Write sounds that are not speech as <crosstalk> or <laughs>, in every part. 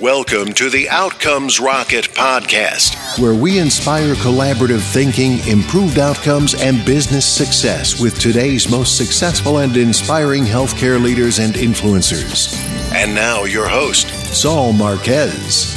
Welcome to the Outcomes Rocket podcast, where we inspire collaborative thinking, improved outcomes, and business success with today's most successful and inspiring healthcare leaders and influencers. And now, your host, Saul Marquez.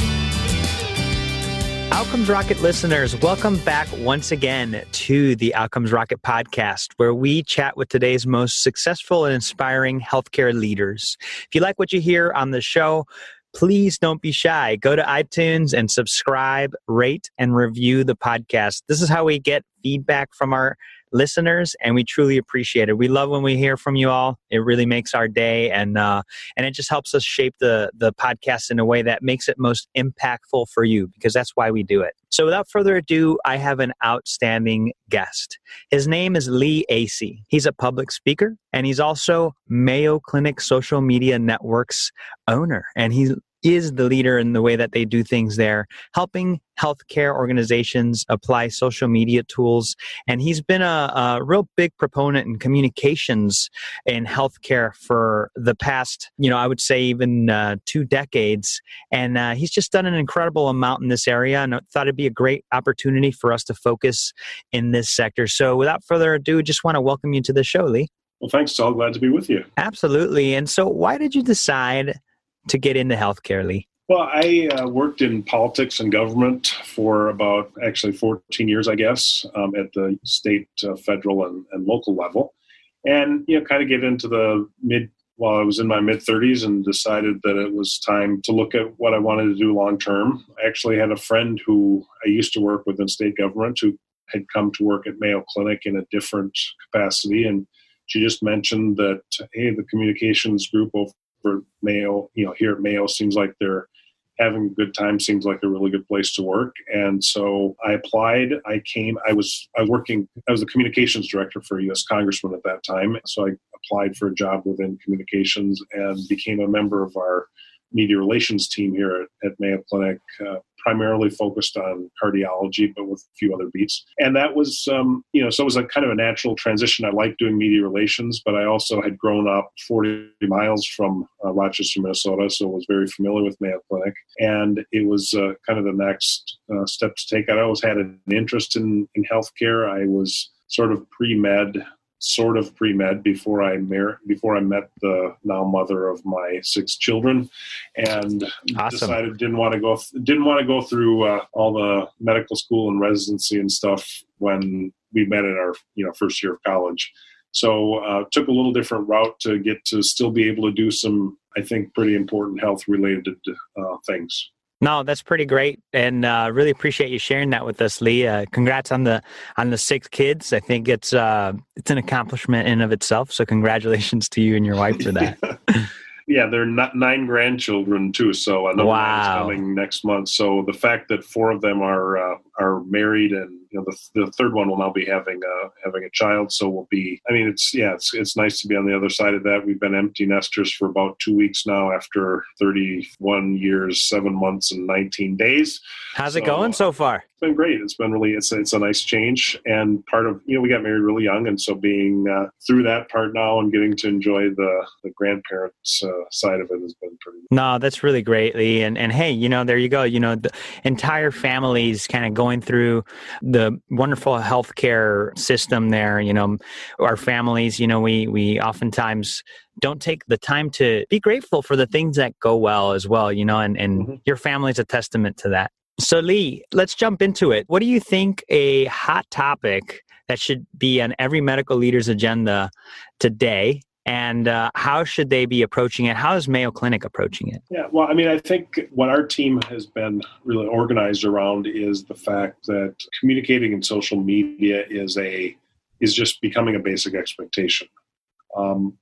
Outcomes Rocket listeners, welcome back once again to the Outcomes Rocket podcast, where we chat with today's most successful and inspiring healthcare leaders. If you like what you hear on the show, please don't be shy. Go to iTunes and subscribe, rate, and review the podcast. This is how we get feedback from our listeners, and we truly appreciate it. We love when we hear from you all. It really makes our day, and uh, and it just helps us shape the the podcast in a way that makes it most impactful for you, because that's why we do it. So, without further ado, I have an outstanding guest. His name is Lee Aase. He's a public speaker, and he's also Mayo Clinic Social Media Network's owner, and he is the leader in the way that they do things there, helping healthcare organizations apply social media tools. And he's been a, a real big proponent in communications in healthcare for the past, you know, I would say even uh, two decades. And uh, he's just done an incredible amount in this area and I thought it'd be a great opportunity for us to focus in this sector. So without further ado, just want to welcome you to the show, Lee. Well, thanks, Saul. Glad to be with you. Absolutely. And so, why did you decide to get into healthcare, Lee? Well, I uh, worked in politics and government for about actually 14 years, I guess, um, at the state, uh, federal, and, and, local level. And, you know, kind of get into the mid, while I was in my mid 30s and decided that it was time to look at what I wanted to do long term. I actually had a friend who I used to work with in state government who had come to work at Mayo Clinic in a different capacity. And she just mentioned that, hey, the communications group over for Mayo, you know, here at Mayo seems like they're having a good time seems like a really good place to work. And so i applied i came i was i was working i was the communications director for a us congressman at that time. So i applied for a job within communications and became a member of our media relations team here at, at mayo clinic uh, primarily focused on cardiology, but with a few other beats. And that was, um, you know, so it was a kind of a natural transition. I like doing media relations, but I also had grown up 40 miles from uh, Rochester, Minnesota, so was very familiar with Mayo Clinic. And it was uh, kind of the next uh, step to take. I always had an interest in, in healthcare. I was sort of pre med sort of pre med before I mar- before I met the now mother of my six children, and awesome. decided didn't want to go th- didn't want to go through uh, all the medical school and residency and stuff when we met in our you know first year of college. So uh, took a little different route to get to still be able to do some I think pretty important health related uh, things. No, that's pretty great, and uh, really appreciate you sharing that with us, Lee. Uh, congrats on the on the six kids. I think it's uh, it's an accomplishment in of itself. So congratulations to you and your wife for that. <laughs> yeah, they're not nine grandchildren too. So another wow. coming next month. So the fact that four of them are uh, are married and you know the, the third one will now be having a having a child so we'll be i mean it's yeah it's, it's nice to be on the other side of that. We've been empty nesters for about two weeks now after 31 years seven months and 19 days. How's so, it going so far? It's been great. It's been really it's, it's a nice change and part of you know we got married really young and so being uh, through that part now and getting to enjoy the the grandparents uh, side of it has been pretty no that's really great lee and and hey you know there you go you know the entire families kind of going through the the wonderful healthcare system there. You know, our families, you know, we we oftentimes don't take the time to be grateful for the things that go well as well. You know, and and mm-hmm. your family's a testament to that. So Lee, let's jump into it. What do you think a hot topic that should be on every medical leader's agenda today and uh, how should they be approaching it? How is Mayo Clinic approaching it? Yeah, well, I mean, I think what our team has been really organized around is the fact that communicating in social media is a is just becoming a basic expectation. Um,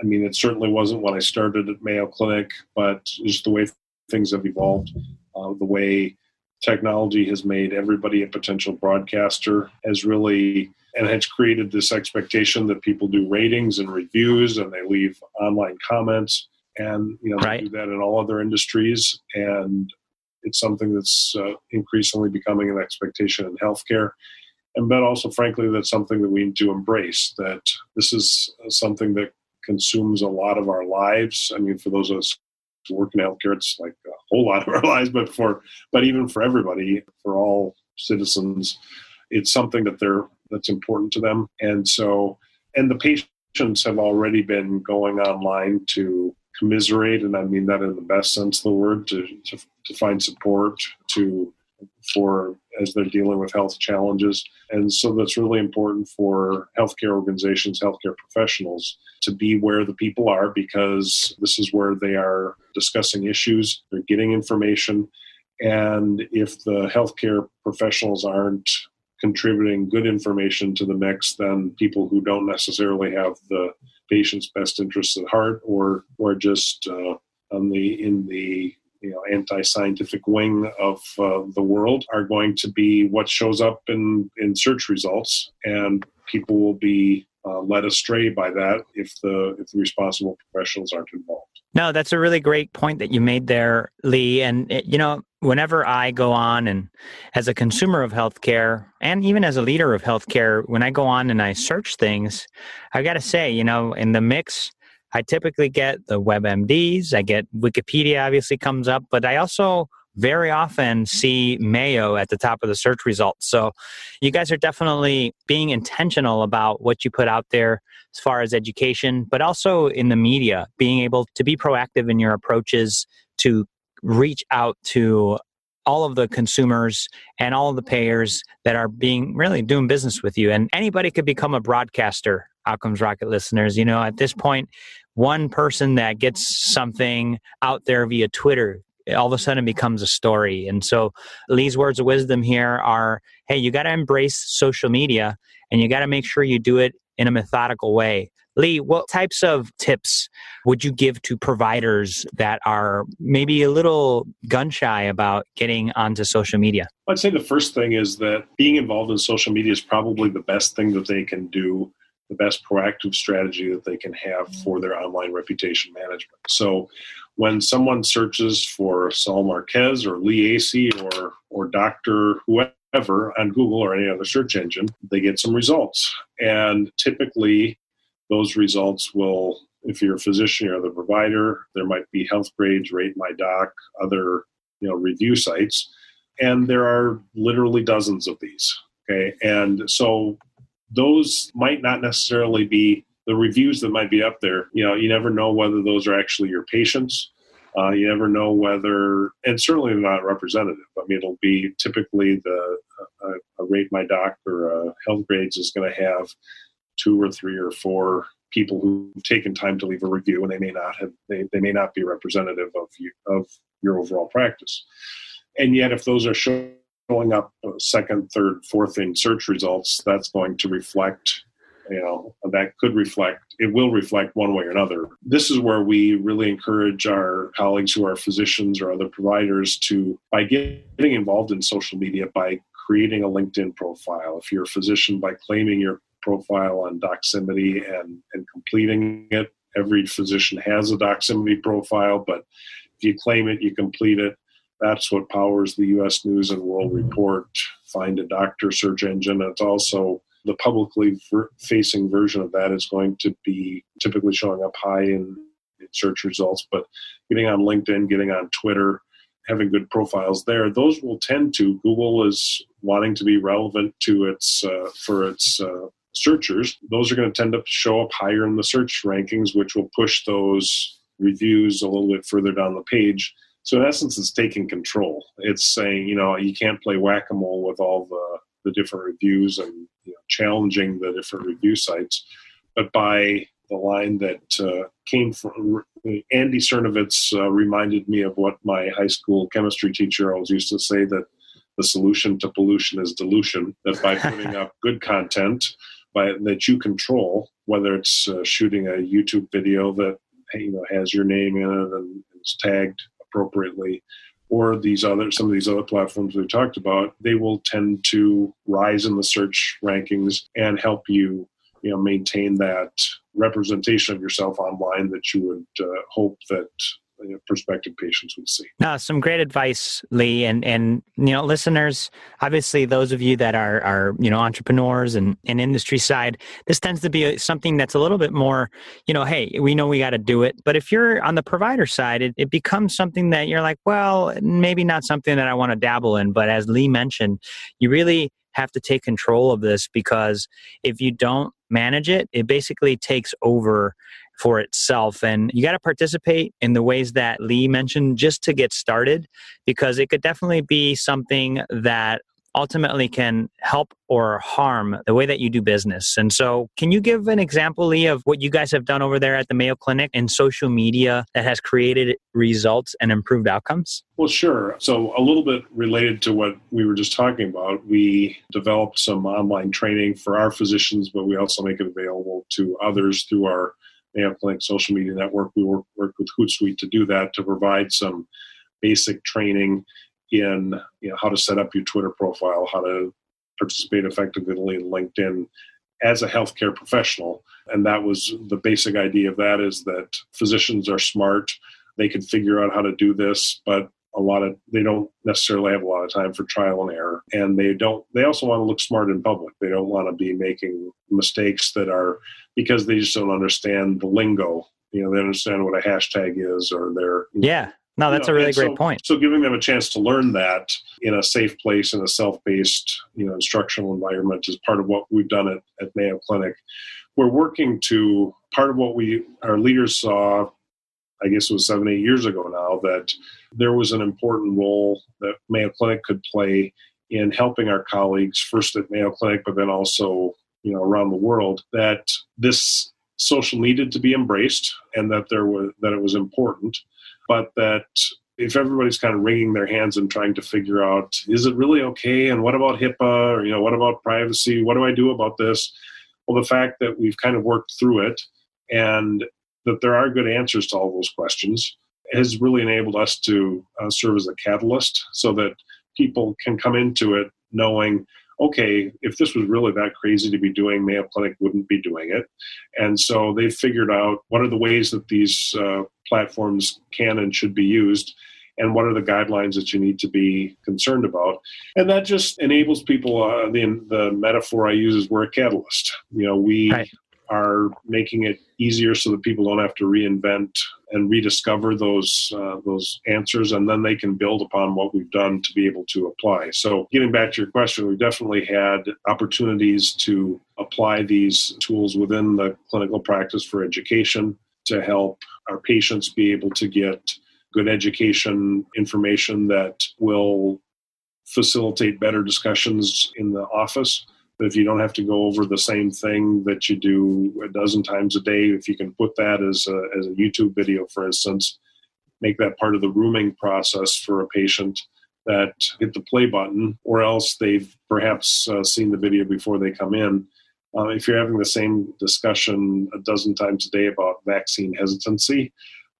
I mean, it certainly wasn't when I started at Mayo Clinic, but just the way things have evolved, uh, the way technology has made everybody a potential broadcaster has really and has created this expectation that people do ratings and reviews and they leave online comments. And you know right. they do that in all other industries. And it's something that's uh, increasingly becoming an expectation in healthcare. And but also frankly that's something that we need to embrace that this is something that consumes a lot of our lives. I mean for those of us to work in healthcare. It's like a whole lot of our <laughs> lives, but for but even for everybody, for all citizens, it's something that they're that's important to them. And so, and the patients have already been going online to commiserate, and I mean that in the best sense of the word, to to, to find support, to for as they're dealing with health challenges. And so that's really important for healthcare organizations, healthcare professionals to be where the people are because this is where they are discussing issues, they're getting information. And if the healthcare professionals aren't contributing good information to the mix, then people who don't necessarily have the patient's best interests at heart or or just uh, on the in the you know anti-scientific wing of uh, the world are going to be what shows up in in search results and people will be uh, led astray by that if the if the responsible professionals aren't involved. No that's a really great point that you made there lee. And it, you know whenever i go on and as a consumer of healthcare and even as a leader of healthcare when i go on and i search things i got to say you know in the mix I typically get the WebMDs, I get Wikipedia obviously comes up, but I also very often see Mayo at the top of the search results. So you guys are definitely being intentional about what you put out there as far as education, but also in the media, being able to be proactive in your approaches to reach out to all of the consumers and all of the payers that are being really doing business with you. And anybody could become a broadcaster, Outcomes Rocket listeners. You know, at this point, one person that gets something out there via Twitter all of a sudden becomes a story. And so Lee's words of wisdom here are hey, you got to embrace social media and you got to make sure you do it in a methodical way. Lee, what types of tips would you give to providers that are maybe a little gun shy about getting onto social media? I'd say the first thing is that being involved in social media is probably the best thing that they can do the best proactive strategy that they can have mm-hmm. for their online reputation management. So when someone searches for Saul Marquez or Lee Aase or or Dr. whoever on Google or any other search engine, they get some results. And typically those results will if you're a physician or the provider, there might be Healthgrades, Rate My Doc, other you know review sites, and there are literally dozens of these. Okay, and so those might not necessarily be the reviews that might be up there. You know, you never know whether those are actually your patients. Uh, you never know whether, and certainly not representative. I mean, it'll be typically the a, a rate my doc or a Healthgrades is going to have two or three or four people who've taken time to leave a review, and they may not have they, they may not be representative of you of your overall practice. And yet, if those are shown showing up uh, second, third, fourth in search results, that's going to reflect, you know, that could reflect, it will reflect one way or another. This is where we really encourage our colleagues who are physicians or other providers to, by getting involved in social media, by creating a LinkedIn profile. If you're a physician, by claiming your profile on Doximity and, and completing it. Every physician has a Doximity profile, but if you claim it, you complete it that's what powers the U.S. News and World Report, Find a Doctor search engine. It's also the publicly ver- facing version of that is going to be typically showing up high in, in search results, but getting on LinkedIn, getting on Twitter, having good profiles there, those will tend to. Google is wanting to be relevant to its uh, for its uh, searchers. Those are going to tend to show up higher in the search rankings, which will push those reviews a little bit further down the page so in essence, it's taking control. It's saying, you know, you can't play whack-a-mole with all the, the different reviews and you know, challenging the different review sites. But by the line that uh, came from Andy Sernovitz uh, reminded me of what my high school chemistry teacher always used to say that the solution to pollution is dilution. That by <laughs> putting up good content, by that you control, whether it's uh, shooting a YouTube video that you know has your name in it and is tagged appropriately or these other some of these other platforms we talked about they will tend to rise in the search rankings and help you you know maintain that representation of yourself online that you would uh, hope that you know, prospective patients would see. No, some great advice, Lee, and and you know, listeners. Obviously, those of you that are are you know entrepreneurs and, and industry side, this tends to be something that's a little bit more, you know, hey, we know we got to do it. But if you're on the provider side, it, it becomes something that you're like, well, maybe not something that I want to dabble in. But as Lee mentioned, you really have to take control of this because if you don't manage it, it basically takes over for itself. And you got to participate in the ways that Lee mentioned just to get started, because it could definitely be something that ultimately can help or harm the way that you do business. And so, can you give an example, Lee, of what you guys have done over there at the Mayo Clinic in social media that has created results and improved outcomes? Well, sure. So, a little bit related to what we were just talking about, we developed some online training for our physicians, but we also make it available to others through our Clinic social media network. We work, work with Hootsuite to do that to provide some basic training in you know, how to set up your Twitter profile, how to participate effectively in LinkedIn as a healthcare professional. And that was the basic idea of that is that physicians are smart. They can figure out how to do this, but a lot of they don't necessarily have a lot of time for trial and error. And they don't they also want to look smart in public. They don't want to be making mistakes that are because they just don't understand the lingo. You know they understand what a hashtag is or they're yeah. No, that's you know, a really great so, point. So giving them a chance to learn that in a safe place in a self-paced, you know, instructional environment is part of what we've done at, at Mayo Clinic. We're working to part of what we our leaders saw, I guess it was seven, eight years ago now, that there was an important role that Mayo Clinic could play in helping our colleagues first at Mayo Clinic, but then also, you know, around the world, that this social needed to be embraced and that there was that it was important but that if everybody's kind of wringing their hands and trying to figure out is it really okay? And what about HIPAA? Or you know what about privacy? What do I do about this? Well the fact that we've kind of worked through it and that there are good answers to all those questions has really enabled us to uh, serve as a catalyst so that people can come into it knowing okay, if this was really that crazy to be doing, Mayo Clinic wouldn't be doing it. And so they've figured out what are the ways that these uh, platforms can and should be used and what are the guidelines that you need to be concerned about. And that just enables people uh, the, the metaphor i use is we're a catalyst. You know we right are making it easier so that people don't have to reinvent and rediscover those uh, those answers, and then they can build upon what we've done to be able to apply. So, getting back to your question, we've definitely had opportunities to apply these tools within the clinical practice for education to help our patients be able to get good education information that will facilitate better discussions in the office if you don't have to go over the same thing that you do a dozen times a day, if you can put that as a, as a YouTube video, for instance, make that part of the rooming process for a patient that hit the play button, or else they've perhaps uh, seen the video before they come in. Uh, if you're having the same discussion a dozen times a day about vaccine hesitancy,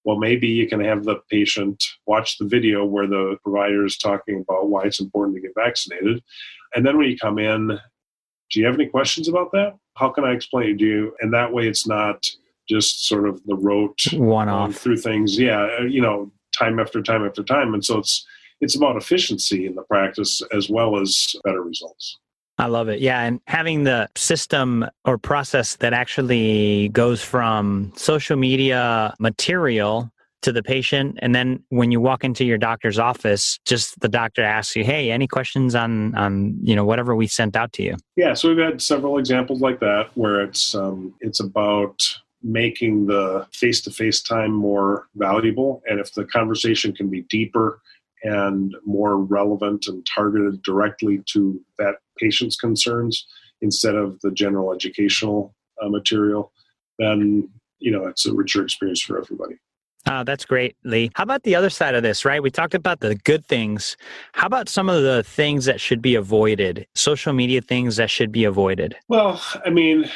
well, maybe you can have the patient watch the video where the provider is talking about why it's important to get vaccinated. And then when you come in do you have any questions about that? How can I explain it to you? And that way it's not just sort of the rote <laughs> one off through things. Yeah, uh, you know, time after time after time. And so it's it's about efficiency in the practice as well as better results. I love it. Yeah. And having the system or process that actually goes from social media material to the patient. And then when you walk into your doctor's office just the doctor asks you hey any questions on on you know whatever we sent out to you? Yeah so we've had several examples like that where it's um, it's about making the face-to-face time more valuable. And if the conversation can be deeper and more relevant and targeted directly to that patient's concerns instead of the general educational uh, material then you know it's a richer experience for everybody Oh, that's great, Lee. How about the other side of this, right? We talked about the good things. How about some of the things that should be avoided, social media things that should be avoided? Well, I mean,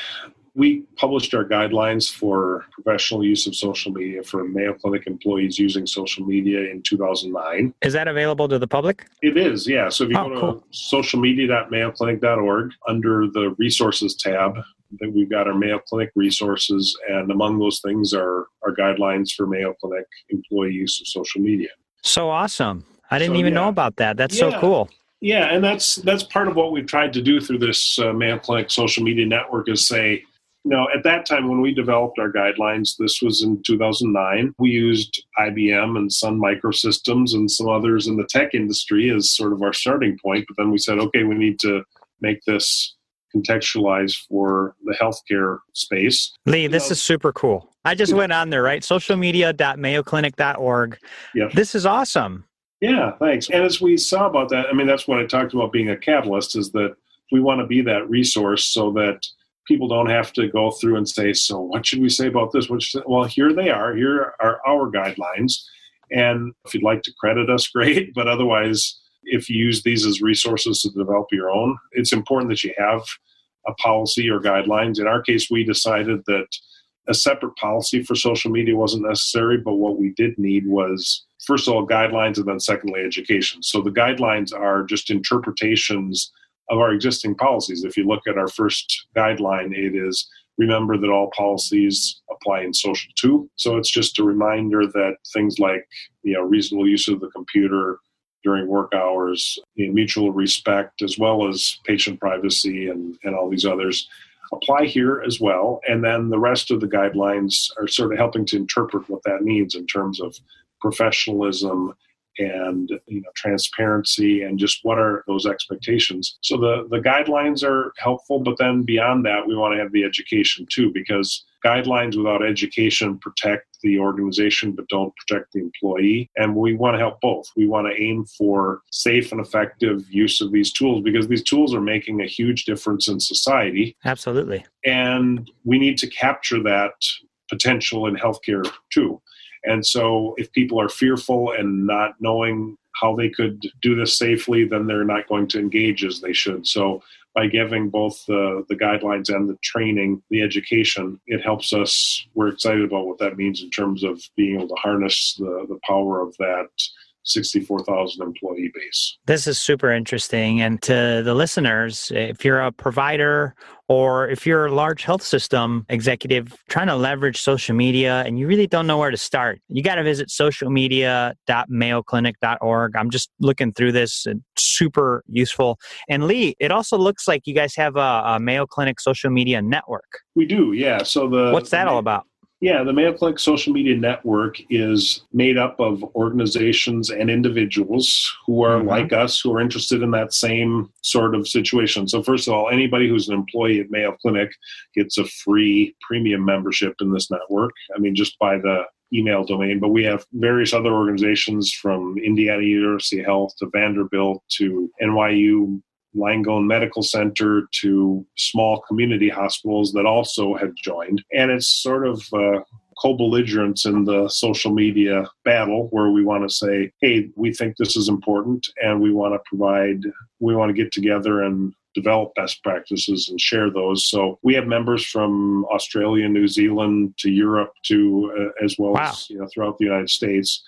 we published our guidelines for professional use of social media for Mayo Clinic employees using social media in 2009. Is that available to the public? It is, yeah. So if you oh, go to socialmedia.mayoclinic.org under the resources tab, that we've got our Mayo Clinic resources, and among those things are our guidelines for Mayo Clinic employee use of social media. So awesome! I didn't so, even yeah. know about that. That's yeah. so cool. Yeah, and that's that's part of what we've tried to do through this uh, Mayo Clinic social media network is say, you know, at that time when we developed our guidelines, this was in 2009. We used IBM and Sun Microsystems and some others in the tech industry as sort of our starting point. But then we said, okay, we need to make this contextualized for the healthcare space. Lee, this know, is super cool. I just went on there, right? Socialmedia.mayoclinic.org. Yeah. This is awesome. Yeah, thanks. And as we saw about that, I mean, that's what I talked about being a catalyst is that we want to be that resource so that people don't have to go through and say, so what should we say about this? Well, here they are. Here are our guidelines. And if you'd like to credit us, <laughs> great. But otherwise, if you use these as resources to develop your own, it's important that you have a policy or guidelines. In our case, we decided that a separate policy for social media wasn't necessary, but what we did need was, first of all, guidelines and then secondly, education. So the guidelines are just interpretations of our existing policies. If you look at our first guideline, it is remember that all policies apply in social too. So it's just a reminder that things like you know reasonable use of the computer during work hours, in mutual respect, as well as patient privacy and, and all these others apply here as well. And then the rest of the guidelines are sort of helping to interpret what that means in terms of professionalism and you know transparency and just what are those expectations. So the the guidelines are helpful but then beyond that we want to have the education too because guidelines without education protect the organization but don't protect the employee. And we want to help both. We want to aim for safe and effective use of these tools because these tools are making a huge difference in society. Absolutely. And we need to capture that potential in healthcare too and so, if people are fearful and not knowing how they could do this safely, then they're not going to engage as they should. So, by giving both the, the guidelines and the training, the education, it helps us. We're excited about what that means in terms of being able to harness the, the power of that 64,000 employee base. This is super interesting. And to the listeners, if you're a provider or if you're a large health system executive trying to leverage social media and you really don't know where to start, you got to visit socialmedia.mayoclinic.org. I'm just looking through this super useful. And Lee, it also looks like you guys have a, a Mayo Clinic social media network. We do, yeah. So the What's that the, all about? Yeah, the Mayo Clinic Social Media Network is made up of organizations and individuals who are mm-hmm. like us, who are interested in that same sort of situation. So, first of all, anybody who's an employee at Mayo Clinic gets a free premium membership in this network. I mean, just by the email domain, but we have various other organizations from Indiana University Health to Vanderbilt to NYU Langone Medical Center to small community hospitals that also have joined. And it's sort of uh, co-belligerents in the social media battle where we want to say, hey, we think this is important and we want to provide, we want to get together and develop best practices and share those. So we have members from Australia, New Zealand to Europe to uh, as well wow. as you know throughout the United States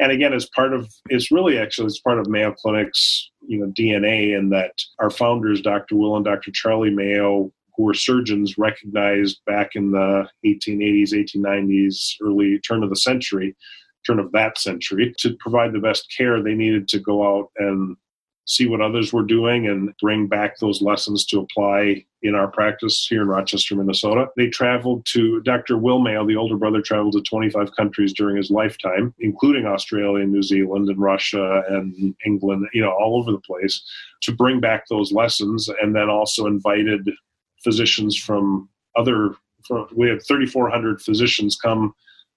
and again as part of it's really actually it's part of mayo clinic's you know dna in that our founders dr will and dr charlie mayo who were surgeons recognized back in the 1880s 1890s early turn of the century turn of that century to provide the best care they needed to go out and see what others were doing and bring back those lessons to apply in our practice here in Rochester, Minnesota. They traveled to, Dr. Will Mayo, the older brother, traveled to 25 countries during his lifetime, including Australia, New Zealand, and Russia, and England, you know, all over the place, to bring back those lessons and then also invited physicians from other, from, we had 3,400 physicians come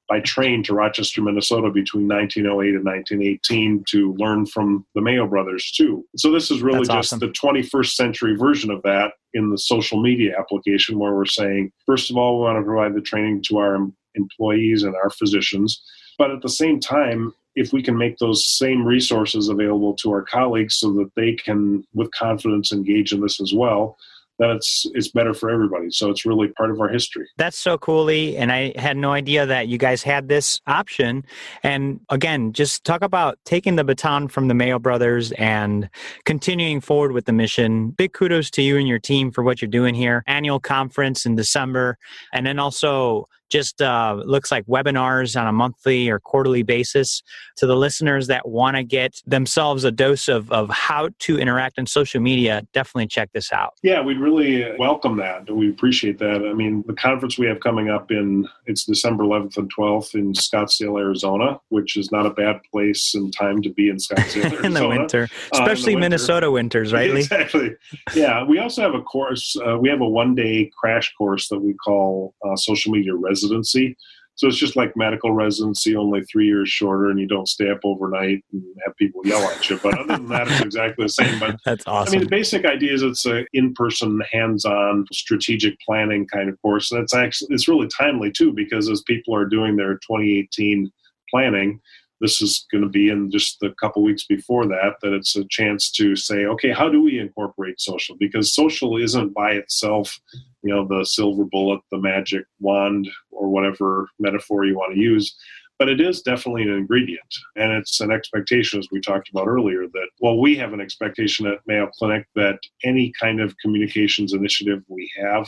by train to Rochester, Minnesota between 1908 and 1918 to learn from the Mayo brothers too. So this is really That's just awesome. the 21st century version of that in the social media application where we're saying, first of all, we want to provide the training to our employees and our physicians. But at the same time, if we can make those same resources available to our colleagues so that they can, with confidence, engage in this as well, then it's it's better for everybody. So it's really part of our history. That's so cool, Lee. And I had no idea that you guys had this option. And again, just talk about taking the baton from the Mayo brothers and continuing forward with the mission. Big kudos to you and your team for what you're doing here. Annual conference in December, and then also just uh, looks like webinars on a monthly or quarterly basis to the listeners that want to get themselves a dose of, of how to interact on social media. Definitely check this out. Yeah, we'd really welcome that. We appreciate that. I mean, the conference we have coming up in it's December 11th and 12th in Scottsdale, Arizona, which is not a bad place and time to be in Scottsdale, <laughs> Arizona. in the winter, especially uh, the Minnesota winters, right? exactly. Yeah, we also have a course. Uh, we have a one-day crash course that we call uh, social media residency residency. So it's just like medical residency, only three years shorter, and you don't stay up overnight and have people yell at you. But other than that, it's exactly the same. But <laughs> that's awesome. I mean, the basic idea is it's an in-person, hands-on, strategic planning kind of course. And it's actually it's really timely too because as people are doing their 2018 planning, this is going to be in just the couple weeks before that that it's a chance to say okay how do we incorporate social? Because social isn't by itself you know the silver bullet the magic wand or whatever metaphor you want to use but it is definitely an ingredient. And it's an expectation as we talked about earlier that well we have an expectation at mayo clinic that any kind of communications initiative we have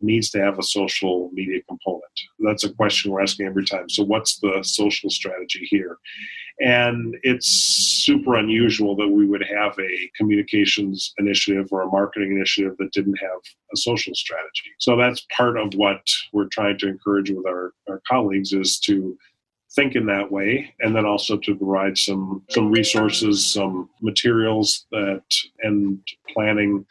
needs to have a social media component. That's a question we're asking every time. So, what's the social strategy here? And it's super unusual that we would have a communications initiative or a marketing initiative that didn't have a social strategy. So, that's part of what we're trying to encourage with our, our colleagues is to think in that way and then also to provide some some resources some materials that and planning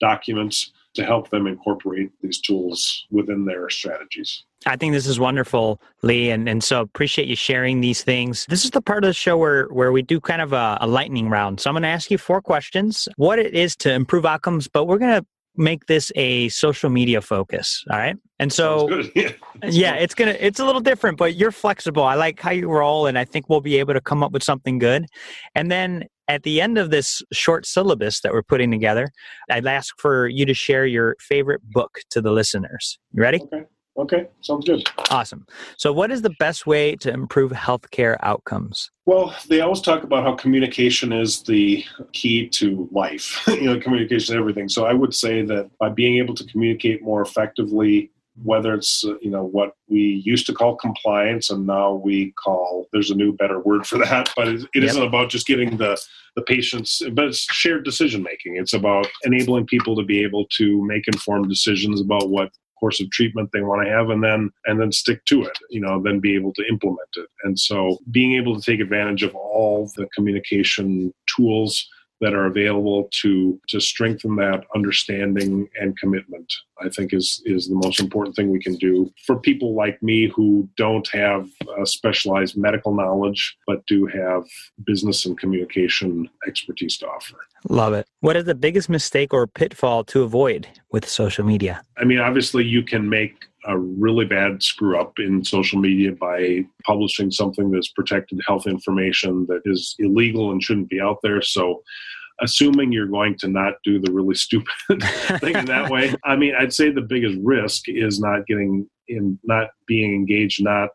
documents to help them incorporate these tools within their strategies. I think this is wonderful, Lee, and, and so appreciate you sharing these things. This is the part of the show where, where we do kind of a, a lightning round. So I'm going to ask you four questions, what it is to improve outcomes, but we're going to make this a social media focus all right and so <laughs> yeah, yeah it's gonna it's a little different but you're flexible i like how you roll and i think we'll be able to come up with something good and then at the end of this short syllabus that we're putting together i'd ask for you to share your favorite book to the listeners you ready okay Okay, sounds good. Awesome. So, what is the best way to improve healthcare outcomes? Well, they always talk about how communication is the key to life. <laughs> you know, communication is everything. So, I would say that by being able to communicate more effectively, whether it's uh, you know what we used to call compliance and now we call there's a new better word for that <laughs> but it, it yep. not about just getting the the patients but it's shared decision making it's about enabling people to be able to make informed decisions about what course of treatment they want to have and then and then stick to it you know then be able to implement it and so being able to take advantage of all the communication tools that are available to to strengthen that understanding and commitment i think is is the most important thing we can do. For people like me who don't have uh, specialized medical knowledge but do have business and communication expertise to offer. Love it. What is the biggest mistake or pitfall to avoid with social media? I mean obviously you can make a really bad screw up in social media by publishing something that's protected health information that is illegal and shouldn't be out there. So, assuming you're going to not do the really stupid <laughs> thing in that way, I mean, I'd say the biggest risk is not getting in, not being engaged, not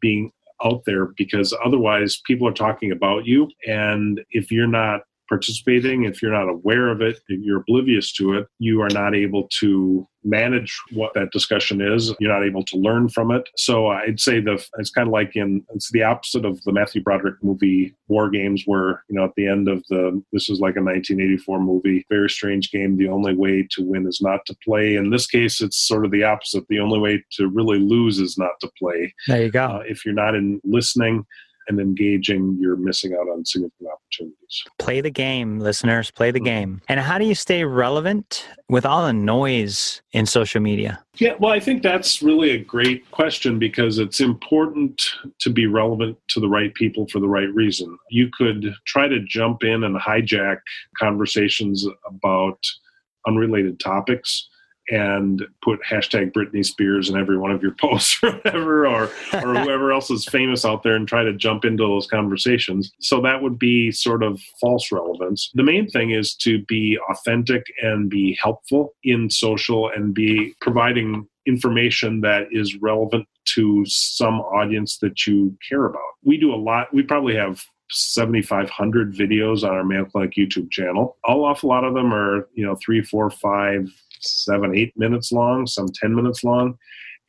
being out there because otherwise people are talking about you. And if you're not participating, if you're not aware of it, if you're oblivious to it, you are not able to manage what that discussion is. You're not able to learn from it. So I'd say the it's kind of like in it's the opposite of the Matthew Broderick movie War Games, where you know at the end of the this is like a 1984 movie, very strange game. The only way to win is not to play. In this case, it's sort of the opposite. The only way to really lose is not to play. There you go. Uh, if you're not in listening and engaging, you're missing out on significant opportunities. Play the game, listeners, play the mm-hmm. game. And how do you stay relevant with all the noise in social media? Yeah, well, I think that's really a great question because it's important to be relevant to the right people for the right reason. You could try to jump in and hijack conversations about unrelated topics and put hashtag Britney Spears in every one of your <laughs> posts or whatever, or, or <laughs> whoever else is famous out there and try to jump into those conversations. So that would be sort of false relevance. The main thing is to be authentic and be helpful in social and be providing information that is relevant to some audience that you care about. We do a lot, we probably have 7,500 videos on our Mayo Clinic YouTube channel. All awful lot of them are, you know, three, four, five, seven, eight minutes long, some 10 minutes long.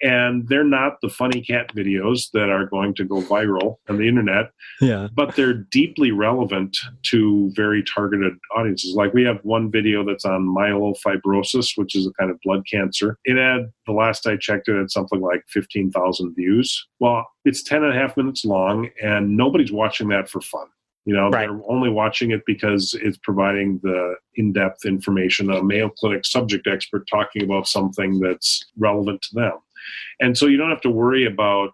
And they're not the funny cat videos that are going to go viral on the internet yeah. but they're deeply relevant to very targeted audiences. Like we have one video that's on myelofibrosis which is a kind of blood cancer. It had the last i checked it had something like 15000 views. Well it's 10 and a half minutes long and nobody's watching that for fun you know, right. they're only watching it because it's providing the in depth information, a Mayo Clinic subject expert talking about something that's relevant to them. And so you don't have to worry about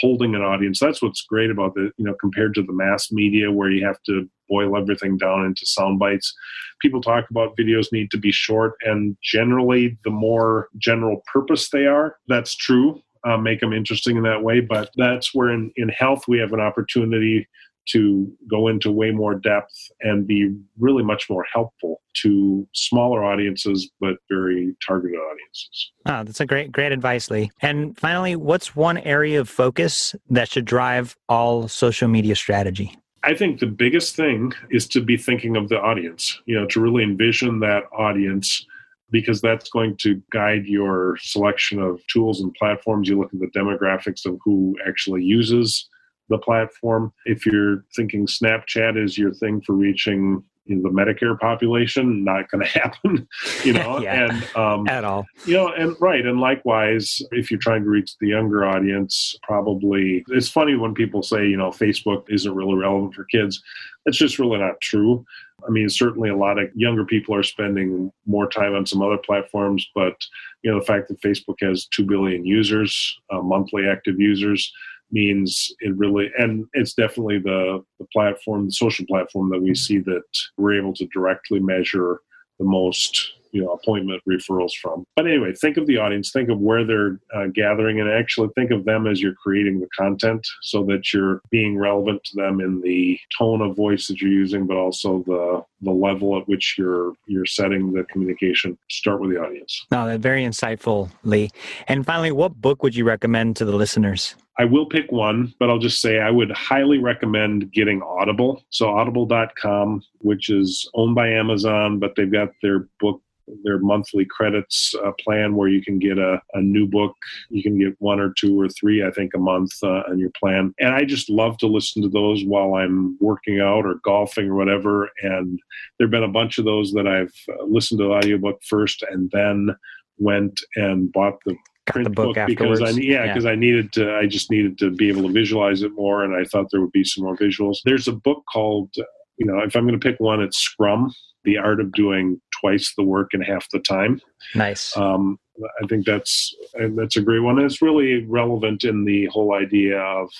holding an audience. That's what's great about the you know compared to the mass media where you have to boil everything down into sound bites. People talk about videos need to be short and generally the more general purpose they are that's true uh, make them interesting in that way but that's where in, in health we have an opportunity to go into way more depth and be really much more helpful to smaller audiences but very targeted audiences. Ah, that's a great great advice, Lee. And finally, what's one area of focus that should drive all social media strategy? I think the biggest thing is to be thinking of the audience, you know, to really envision that audience because that's going to guide your selection of tools and platforms. You look at the demographics of who actually uses the platform. If you're thinking Snapchat is your thing for reaching the Medicare population, not going <laughs> to happen, you know, <laughs> yeah, and um, at all, you know, and right, and likewise, if you're trying to reach the younger audience, probably it's funny when people say, you know, Facebook isn't really relevant for kids. It's just really not true. I mean, certainly a lot of younger people are spending more time on some other platforms, but you know, the fact that Facebook has two billion users, uh, monthly active users means it really and it's definitely the the platform the social platform that we see that we're able to directly measure the most you know appointment referrals from. But anyway think of the audience think of where they're uh, gathering and actually think of them as you're creating the content so that you're being relevant to them in the tone of voice that you're using but also the the level at which you're you're setting the communication. Start with the audience. No that's very insightful lee. And finally what book would you recommend to the listeners I will pick one, but I'll just say I would highly recommend getting Audible. So, audible.com, which is owned by Amazon, but they've got their book their monthly credits uh, plan where you can get a, a new book. You can get one or two or three, I think, a month uh, on your plan. And I just love to listen to those while I'm working out or golfing or whatever. And there have been a bunch of those that I've uh, listened to the audiobook first and then went and bought the print the book, book because I yeah because yeah. I needed to I just needed to be able to visualize it more and I thought there would be some more visuals. There's a book called you know if I'm going to pick one it's Scrum the art of doing twice the work in half the time. Nice. Um, I think that's that's a great one. it's really relevant in the whole idea of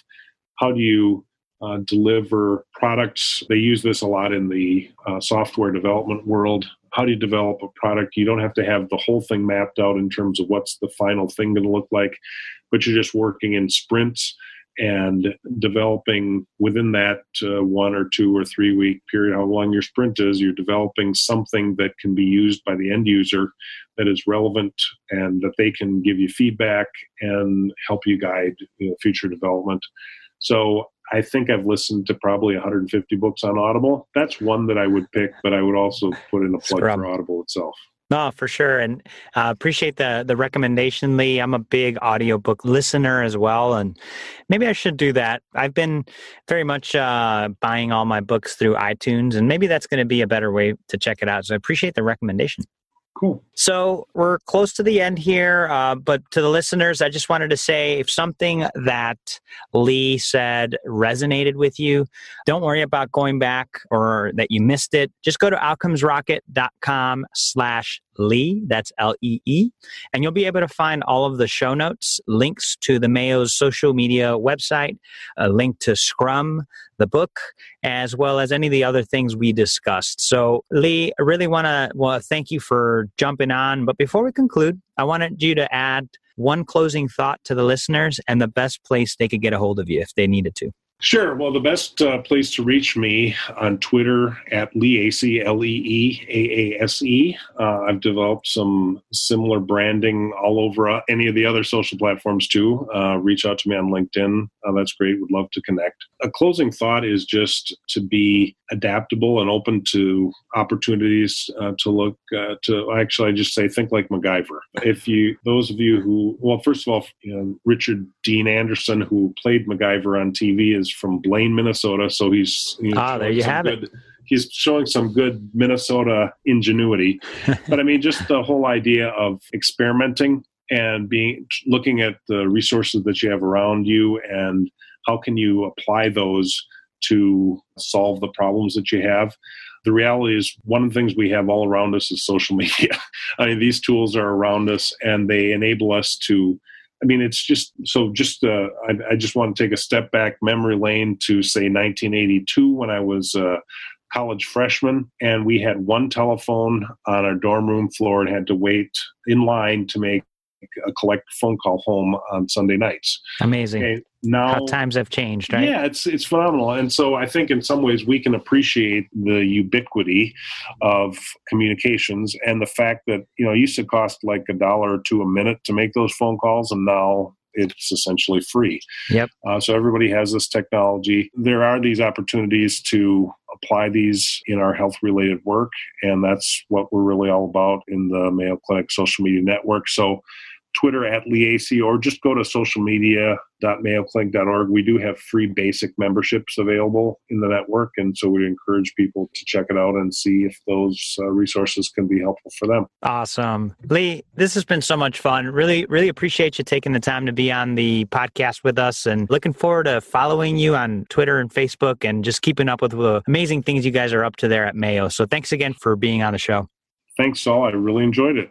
how do you uh, deliver products. They use this a lot in the uh, software development world. How do you develop a product? You don't have to have the whole thing mapped out in terms of what's the final thing going to look like, but you're just working in sprints and developing within that uh, one or two or three week period, how long your sprint is, you're developing something that can be used by the end user that is relevant and that they can give you feedback and help you guide you know, future development. So I think I've listened to probably 150 books on Audible. That's one that I would pick, but I would also put in a plug Scrum. for Audible itself. No, for sure, and uh, appreciate the the recommendation, Lee. I'm a big audiobook listener as well, and maybe I should do that. I've been very much uh, buying all my books through iTunes, and maybe that's going to be a better way to check it out. So I appreciate the recommendation. Cool. So we're close to the end here, uh, but to the listeners, I just wanted to say if something that Lee said resonated with you, don't worry about going back or that you missed it. Just go to outcomesrocket.com slash Lee. That's L E E. And you'll be able to find all of the show notes, links to the Mayo's social media website, a link to Scrum, the book, as well as any of the other things we discussed. So, Lee, I really want to well, thank you for jumping on. But before we conclude, I wanted you to add one closing thought to the listeners and the best place they could get a hold of you if they needed to. Sure. Well, the best uh, place to reach me on Twitter at Leeaase, L E E A A S E. Uh, I've developed some similar branding all over uh, any of the other social platforms too. Uh, reach out to me on LinkedIn. Uh, that's great. Would love to connect. A closing thought is just to be adaptable and open to opportunities uh, to look to. Actually, I just say think like MacGyver. If you, those of you who, well, first of all, you know, Richard Dean Anderson, who played MacGyver on TV, is from Blaine, Minnesota. So he's ah, there you have good, it. He's showing some good Minnesota ingenuity, <laughs> but I mean, just the whole idea of experimenting and being looking at the resources that you have around you and how can you apply those to solve the problems that you have the reality is one of the things we have all around us is social <laughs> media i mean these tools are around us and they enable us to I mean, it's just so. Just uh, I, I, just want to take a step back memory lane to say 1982 when I was a college freshman, and we had one telephone on our dorm room floor and had to wait in line to make a collect phone call home on Sunday nights. Amazing. Okay, now how times have changed, right? Yeah, it's it's phenomenal. And so I think in some ways we can appreciate the ubiquity of communications and the fact that you know it used to cost like a dollar or two a minute to make those phone calls, and now it's essentially free. Yep. Uh, so everybody has this technology. There are these opportunities to apply these in our health related work, and that's what we're really all about in the Mayo Clinic social media network. So Twitter at Leeaase or just go to socialmedia.mayoclinic.org. We do have free basic memberships available in the network, and so we encourage people to check it out and see if those uh, resources can be helpful for them. Awesome. Lee, this has been so much fun. Really, really appreciate you taking the time to be on the podcast with us and looking forward to following you on Twitter and Facebook and just keeping up with the amazing things you guys are up to there at Mayo. So thanks again for being on the show. Thanks, Saul. I really enjoyed it.